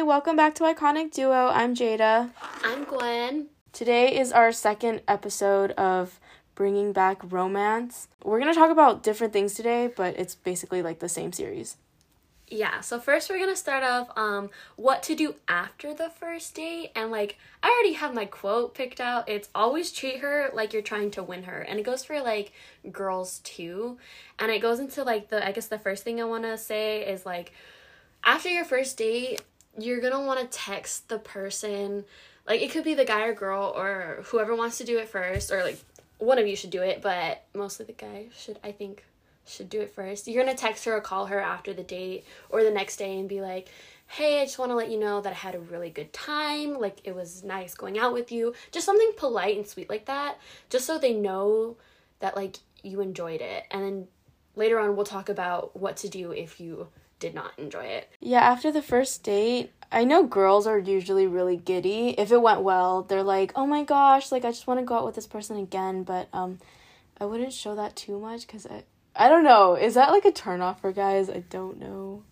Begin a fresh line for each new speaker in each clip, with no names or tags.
Hey, welcome back to Iconic Duo. I'm Jada.
I'm Gwen.
Today is our second episode of Bringing Back Romance. We're going to talk about different things today, but it's basically like the same series.
Yeah, so first we're gonna start off um what to do after the first date and like I already have my quote picked out. It's always treat her like you're trying to win her. And it goes for like girls too. And it goes into like the I guess the first thing I wanna say is like after your first date, you're gonna wanna text the person like it could be the guy or girl or whoever wants to do it first or like one of you should do it, but mostly the guy should I think should do it first. You're gonna text her or call her after the date or the next day and be like, hey, I just wanna let you know that I had a really good time. Like, it was nice going out with you. Just something polite and sweet like that, just so they know that, like, you enjoyed it. And then later on, we'll talk about what to do if you did not enjoy it.
Yeah, after the first date, I know girls are usually really giddy. If it went well, they're like, "Oh my gosh, like I just want to go out with this person again." But um I wouldn't show that too much cuz I I don't know. Is that like a turnoff for guys? I don't know.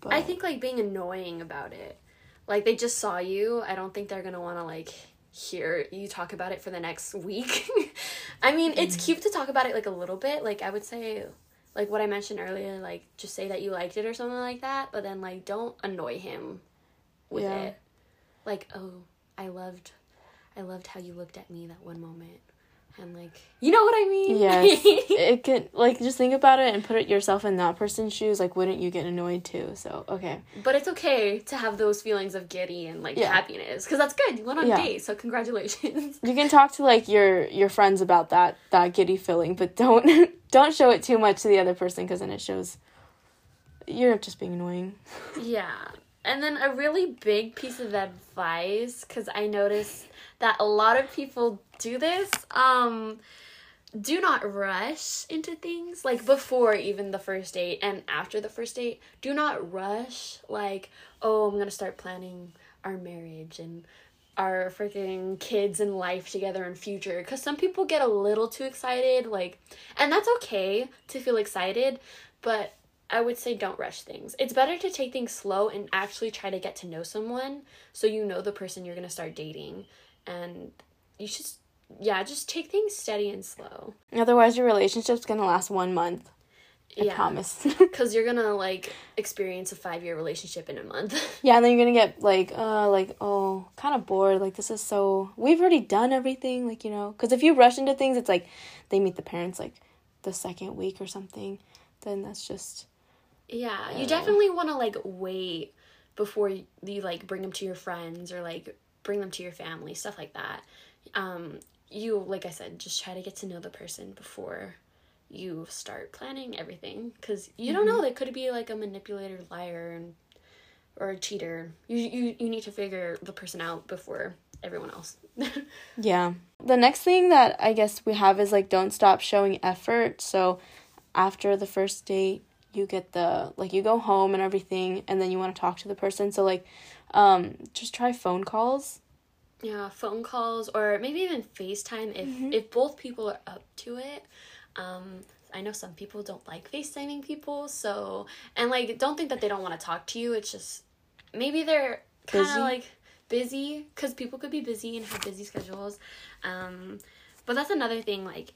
But I think like being annoying about it. Like they just saw you. I don't think they're going to want to like hear you talk about it for the next week. I mean, mm. it's cute to talk about it like a little bit. Like I would say like what I mentioned earlier, like just say that you liked it or something like that, but then like don't annoy him with yeah. it. Like, "Oh, I loved I loved how you looked at me that one moment." And like you know what I mean?
Yes. it can like just think about it and put it yourself in that person's shoes. Like, wouldn't you get annoyed too? So okay.
But it's okay to have those feelings of giddy and like yeah. happiness because that's good. You went on yeah. a date, so congratulations.
You can talk to like your your friends about that that giddy feeling, but don't don't show it too much to the other person because then it shows you're just being annoying.
Yeah. And then a really big piece of advice, because I noticed that a lot of people do this. Um, do not rush into things like before even the first date and after the first date. Do not rush like, oh, I'm gonna start planning our marriage and our freaking kids and life together in future because some people get a little too excited like and that's okay to feel excited but I would say don't rush things. It's better to take things slow and actually try to get to know someone so you know the person you're going to start dating. And you should, yeah, just take things steady and slow.
Otherwise, your relationship's going to last one month. I yeah. promise.
Because you're going to, like, experience a five year relationship in a month.
yeah, and then you're going to get, like, uh, like, oh, kind of bored. Like, this is so, we've already done everything. Like, you know, because if you rush into things, it's like they meet the parents, like, the second week or something. Then that's just
yeah, you definitely want to like wait before you, you like bring them to your friends or like bring them to your family, stuff like that. Um, you like I said, just try to get to know the person before you start planning everything because you mm-hmm. don't know. They could be like a manipulator, liar, and or a cheater. You you you need to figure the person out before everyone else.
yeah. The next thing that I guess we have is like don't stop showing effort. So after the first date, you get the like you go home and everything and then you want to talk to the person. So like um just try phone calls.
Yeah phone calls or maybe even facetime if mm-hmm. if both people are up to it. Um i know some people don't like facetiming people so and like don't think that they don't want to talk to you. It's just maybe they're kind of like busy because people could be busy and have busy schedules. Um but that's another thing like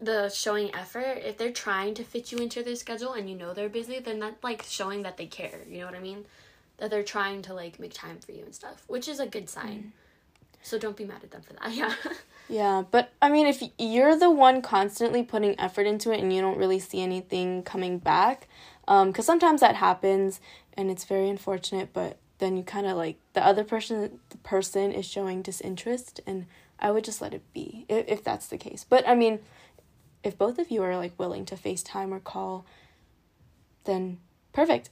the showing effort if they're trying to fit you into their schedule and you know they're busy then that's like showing that they care you know what i mean? That they're trying to like make time for you and stuff which is a good sign. Mm. so don't be mad at them for that yeah.
Yeah but i mean if you're the one constantly putting effort into it and you don't really see anything coming back um because sometimes that happens and it's very unfortunate but then you kind of like the other person the person is showing disinterest and i would just let it be if, if that's the case. But i mean if both of you are like willing to FaceTime or call, then perfect.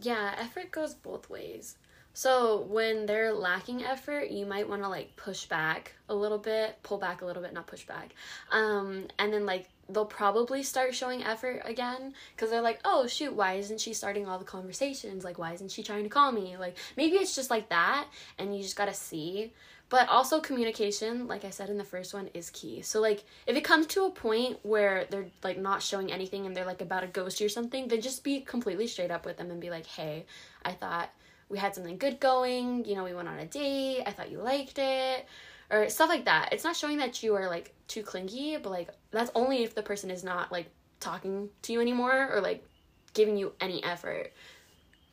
Yeah, effort goes both ways. So when they're lacking effort, you might want to like push back a little bit, pull back a little bit, not push back. Um, and then like they'll probably start showing effort again because they're like, oh shoot, why isn't she starting all the conversations? Like, why isn't she trying to call me? Like, maybe it's just like that, and you just gotta see. But also communication, like I said in the first one, is key. So like if it comes to a point where they're like not showing anything and they're like about to ghost or something, then just be completely straight up with them and be like, hey, I thought we had something good going, you know, we went on a date, I thought you liked it, or stuff like that. It's not showing that you are like too clingy, but like that's only if the person is not like talking to you anymore or like giving you any effort.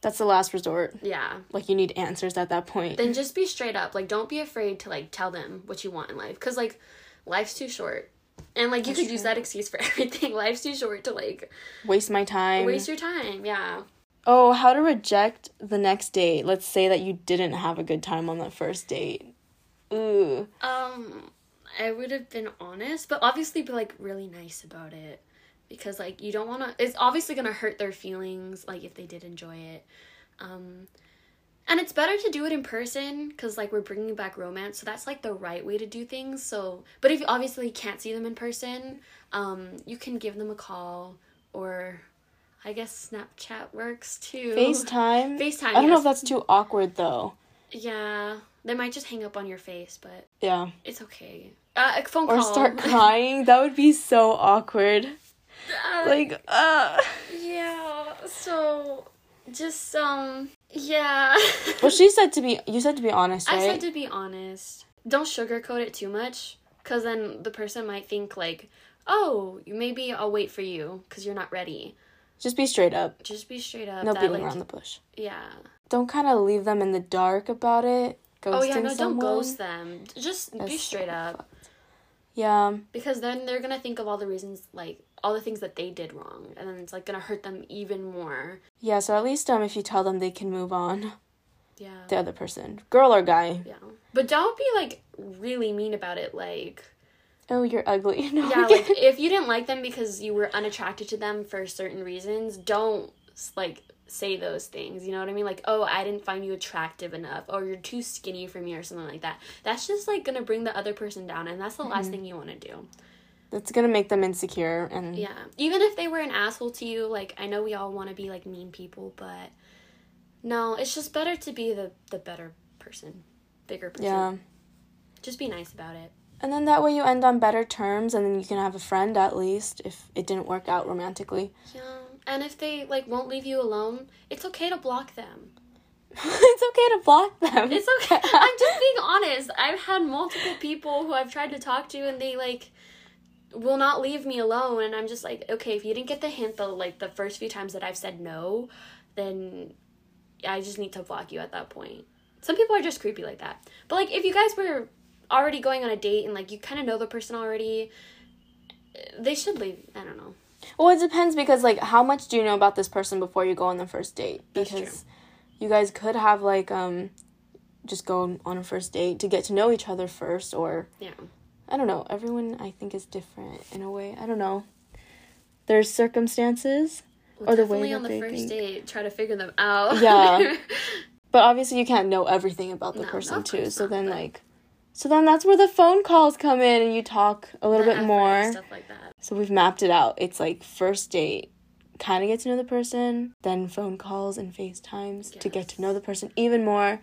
That's the last resort.
Yeah.
Like you need answers at that point.
Then just be straight up. Like don't be afraid to like tell them what you want in life cuz like life's too short. And like you
That's
could use that excuse for everything. Life's too short to like
Waste my time.
waste your time. Yeah.
Oh, how to reject the next date. Let's say that you didn't have a good time on that first date. Ooh.
Um, I would have been honest, but obviously be like really nice about it because like you don't want to. It's obviously gonna hurt their feelings, like if they did enjoy it. Um, and it's better to do it in person because like we're bringing back romance, so that's like the right way to do things. So, but if you obviously can't see them in person, um, you can give them a call or. I guess Snapchat works too.
FaceTime.
FaceTime.
I don't know if that's too awkward though.
Yeah, they might just hang up on your face, but
Yeah.
it's okay. Uh, a phone
Or
call.
start crying. That would be so awkward.
Uh,
Like, uh.
yeah. So just um yeah.
Well, she said to be. You said to be honest, right?
I said to be honest. Don't sugarcoat it too much, cause then the person might think like, oh, maybe I'll wait for you, cause you're not ready.
Just be straight up.
Just be straight up.
No
that,
beating
like,
around the bush.
Yeah.
Don't kind of leave them in the dark about it. Ghosting
oh yeah. No,
someone.
don't ghost them. Just be straight
so
up,
Yeah.
because then they're gonna think of all the reasons, like all the things that they did wrong, and then it's like gonna hurt them even more.
Yeah. So at least um, if you tell them they can move on,
Yeah.
the other person, girl or guy.
Yeah. But don't be like really mean about it. Like,
Oh, you're ugly. No,
yeah, like if you didn't like them because you were unattracted to them for certain reasons, don't like say those things. You know what I mean? Like, oh, I didn't find you attractive enough, or you're too skinny for me, or something like that. That's just like gonna bring the other person down, and that's the last thing you want to do.
That's gonna make them insecure and
Yeah. Even if they were an asshole to you, like I know we all want to be like mean people, but no, it's just better to be the the better person, bigger person.
yeah.
Just be nice about it.
And then that way you end on better terms, and then you can have a friend at least if it didn't work out romantically.
Yeah. And if they like won't leave you alone, it's okay to block them.
it's okay to block them.
It's okay. I'm just being honest. I've had multiple people who I've tried to talk to and they like will not leave me alone and I'm just like, okay, if you didn't get the hint the like the first few times that I've said no, then I just need to block you at that point. Some people are just creepy like that. But like if you guys were already going on a date and like you kind of know the person already, they should leave. I don't know.
Well, it depends because like how much do you know about this person before you go on the first date? Because you guys could have like um just go on a first date to get to know each other first or
Yeah.
I don't know. Everyone I think is different in a way. I don't know. There's circumstances,
Well,
Or the way
definitely on the
they
first
think.
date, try to figure them out.
Yeah. but obviously you can't know everything about the
No,
person too.
course
So
not,
then
but-
like so then that's where the phone calls come in and you talk a little bit more.
stuff like that.
So we've mapped it out. It's like first date, kind of get to know the person, then phone calls and FaceTimes to get to know the person even more.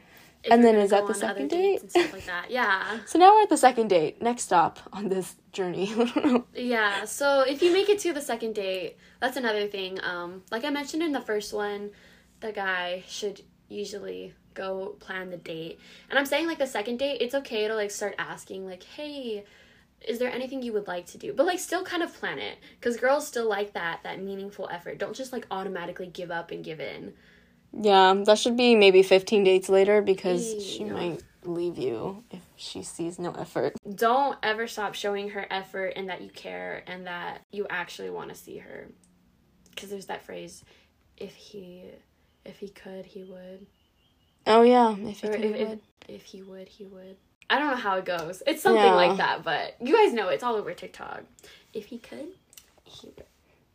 And then is that the second date?
stuff like that. Yeah.
So now we're at the second date. Next stop on this journey.
Yeah, so if you make it to the second date, that's another thing. Um, like I mentioned in the first one, the guy should usually go plan the date. And I'm saying like the second date, it's okay to like start asking like, "Hey, is there anything you would like to do?" But like still kind of plan it cuz girls still like that that meaningful effort. Don't just like automatically give up and give in.
Yeah, that should be maybe 15 dates later because she might leave you if she sees no effort.
Don't ever stop showing her effort and that you care and that you actually want to see her. Cuz there's that phrase, if he if he could, he would.
Oh yeah, if you
Or
could,
if,
you
if, if he would, he would. I don't know how it goes. It's something
Yeah.
like that, but you guys know it's all over TikTok. If he could, he would.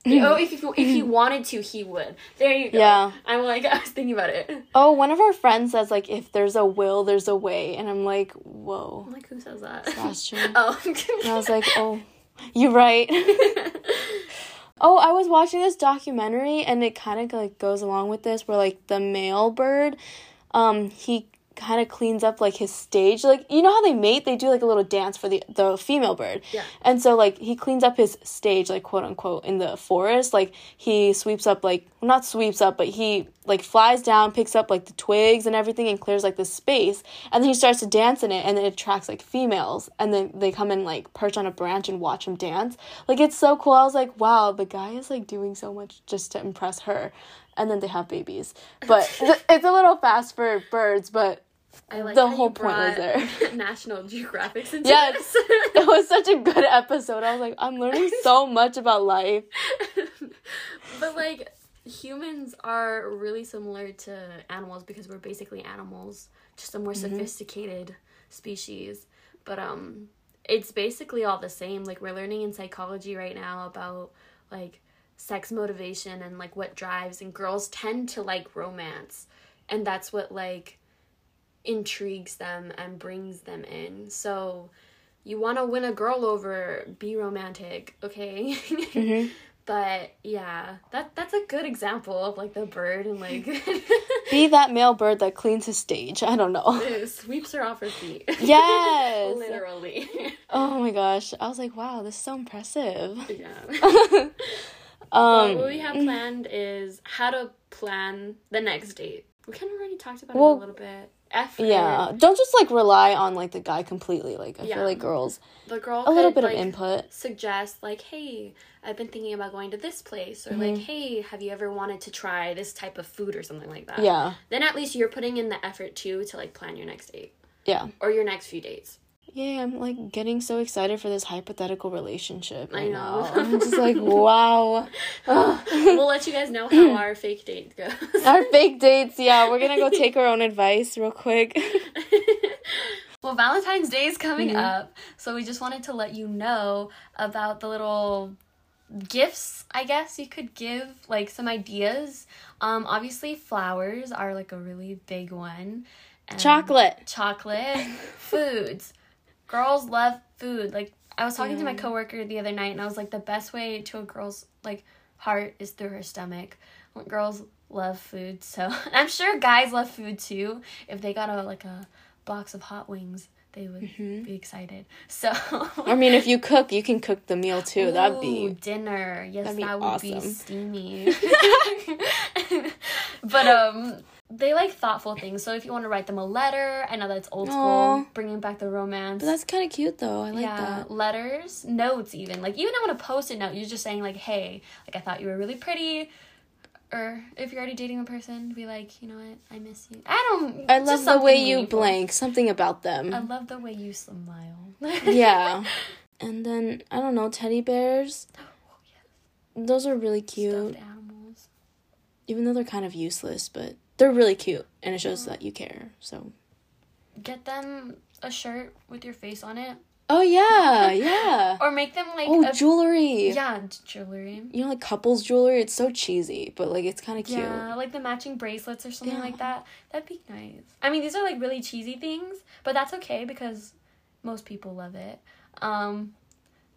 Oh, if, if, if he wanted to, he would. There you go.
Yeah.
I'm like, I was thinking about it.
Oh, one of our friends says like if there's a will, there's a way, and I'm like, whoa,
I'm like, who says that?
Sebastian.
oh.
And I was like, oh, you're right. Oh, I was watching this documentary and it kind of like goes along with this where like the male bird um he kind of cleans up like his stage. Like you know how they mate, they do like a little dance for the the female bird.
Yeah.
And so like he cleans up his stage, like quote unquote, in the forest. Like he sweeps up like not sweeps up, but he like flies down, picks up like the twigs and everything, and clears like the space. And then he starts to dance in it, and then it attracts like females, and then they come and like perch on a branch and watch him dance. Like it's so cool. I was like, wow, the guy is like doing so much just to impress her. And then they have babies, but it's a little fast for birds, but
I like
the whole point was
there. National Geographic's into
Yes. it was such a good episode. I was like, I'm learning so much about life.
but like humans are really similar to animals because we're basically animals, just a more
Mm-hmm.
sophisticated species. But um it's basically all the same. Like we're learning in psychology right now about like sex motivation and like what drives and girls tend to like romance. And that's what like intrigues them and brings them in. So you want to win a girl over, be romantic, okay?
Mm-hmm.
but yeah, that that's a good example of like the bird and like
Be that male bird that cleans his stage. I don't know.
sweeps her off her feet.
Yes.
Literally.
Oh my gosh. I was like, wow, this is so impressive.
yeah.
Um,
what we have planned is how to plan the next date. We kind of already talked about
Well,
it a little bit. Effort.
yeah. Don't just like rely on like the guy completely. Like I
Yeah.
feel like girls
The girl
a little
could,
bit
like,
of input.
suggest like hey i've been thinking about going to this place or
Mm-hmm.
like hey have you ever wanted to try this type of food or something like that
Yeah.
then at least you're putting in the effort too to like plan your next date
Yeah.
or your next few dates
Yeah, I'm like getting so excited for this hypothetical relationship.
I
right
know.
now. I'm just like, wow.
we'll let you guys know how our fake date goes
Our fake dates, yeah, we're gonna go take our own advice real quick.
well valentine's day is coming
Mm-hmm.
up so we just wanted to let you know about the little gifts i guess you could give like some ideas um obviously flowers are like a really big one And-
Chocolate.
chocolate, foods. Girls love food. Like I was talking to my coworker the other night and I was like the best way to a girl's like heart is through her stomach. Girls love food. So I'm sure guys love food too. If they got a like a box of hot wings, they would
Mm-hmm.
be excited. So
I mean, if you cook, you can cook the meal too. That'd be
dinner. Yes,
that'd be
that would be steamy. but um they like thoughtful things. So if you want to write them a letter, I know that's old school,
Aw.
bringing back the romance.
But that's kind of cute though. I like
yeah,
that.
letters, notes, even like even on a post-it note, you're just saying like, "Hey, like I thought you were really pretty," or if you're already dating a person, be like, "You know what? I miss you." I don't.
I love the way
something
you
meaningful.
blank. Something about them.
I love the way you smile.
yeah. And then I don't know, teddy bears. Oh, Those are really cute. Even though they're kind of useless, but they're really cute and it shows that you care. So
Get them a shirt with your face on it,
Oh yeah, yeah.
or make them like
Oh,
a
jewelry.
yeah jewelry.
You know, like couples jewelry. It's so cheesy, but like it's kind of cute.
Yeah, like the matching bracelets or something
Yeah.
like that. That'd be nice. I mean, these are like really cheesy things, but that's okay because most people love it. Um,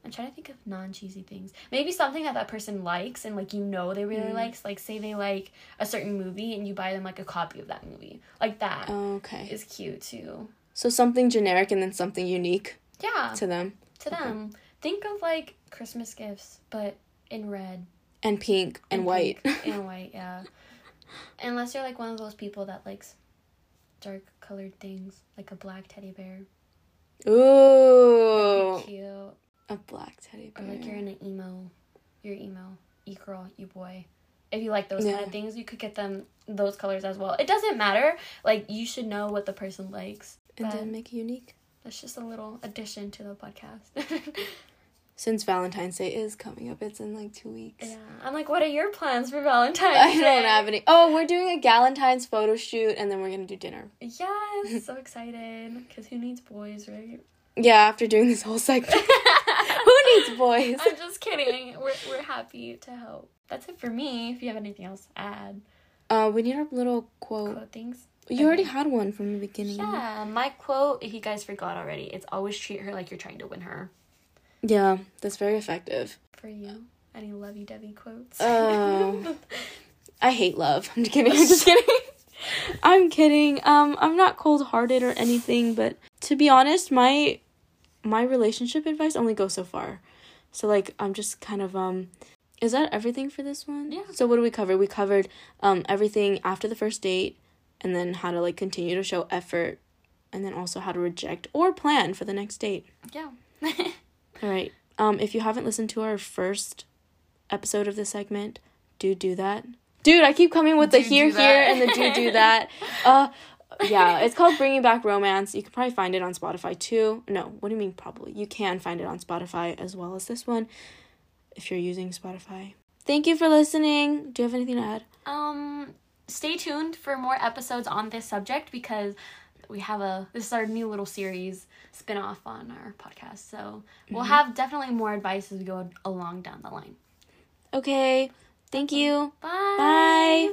I'm trying to think of non-cheesy things. Maybe something that that person likes and like you know they really
Mm.
likes. Like say they like a certain movie and you buy them like a copy of that movie. Like that.
Oh, okay.
cute too.
So something generic and then something unique
Yeah,
to them.
to them. Think of like Christmas gifts, but in red.
And pink and, white.
pink and white, yeah. Unless you're like one of those people that likes dark colored things, like a black teddy bear.
Ooh.
Cute.
A black teddy
Or
bear.
like you're in an emo, you're emo, e girl, e boy. If you like those kind of things, you could get them those colors as well. It doesn't matter. Like you should know what the person likes.
and then make it unique.
that's just a little addition to the podcast.
Since Valentine's Day is coming up, it's in like two weeks.
yeah. I'm like, what are your plans for Valentine's Day?
I
Day?
don't have any. Oh, we're doing a Galentine's photo shoot, and then we're gonna do dinner.
Yes, so excited. Because who needs boys, right?
Yeah, after doing this whole segment, who boys?
I'm just kidding. We're, we're happy to help. That's it for me. If you have anything else to add,
Uh, we need our little quote.
quote things.
You already had one from the beginning.
Yeah, my quote, if you guys forgot already, it's always treat her like you're trying to win her.
Yeah, that's very effective.
For you. Any lovey dovey quotes?
Oh. I hate love. I'm just kidding. I'm just kidding. I'm kidding. Um, I'm not cold hearted or anything, but to be honest, my my relationship advice only goes so far. So like I'm just kind of um is that everything for this one?
Yeah.
So what do we cover? We covered um everything after the first date and then how to like continue to show effort and then also how to reject or plan for the next date.
Yeah.
All right. Um if you haven't listened to our first episode of this segment, do do that. Dude, I keep coming with the here here and the do do that. Uh yeah, it's called Bringing Back Romance. You can probably find it on Spotify too. No, what do you mean probably? You can find it on Spotify as well as this one if you're using Spotify. Thank you for listening. Do you have anything to add?
um, stay tuned for more episodes on this subject because we have a this is our new little series spin-off on our podcast. So we'll have definitely more advice as we go along down the line.
Okay. Thank you.
Bye.
Bye.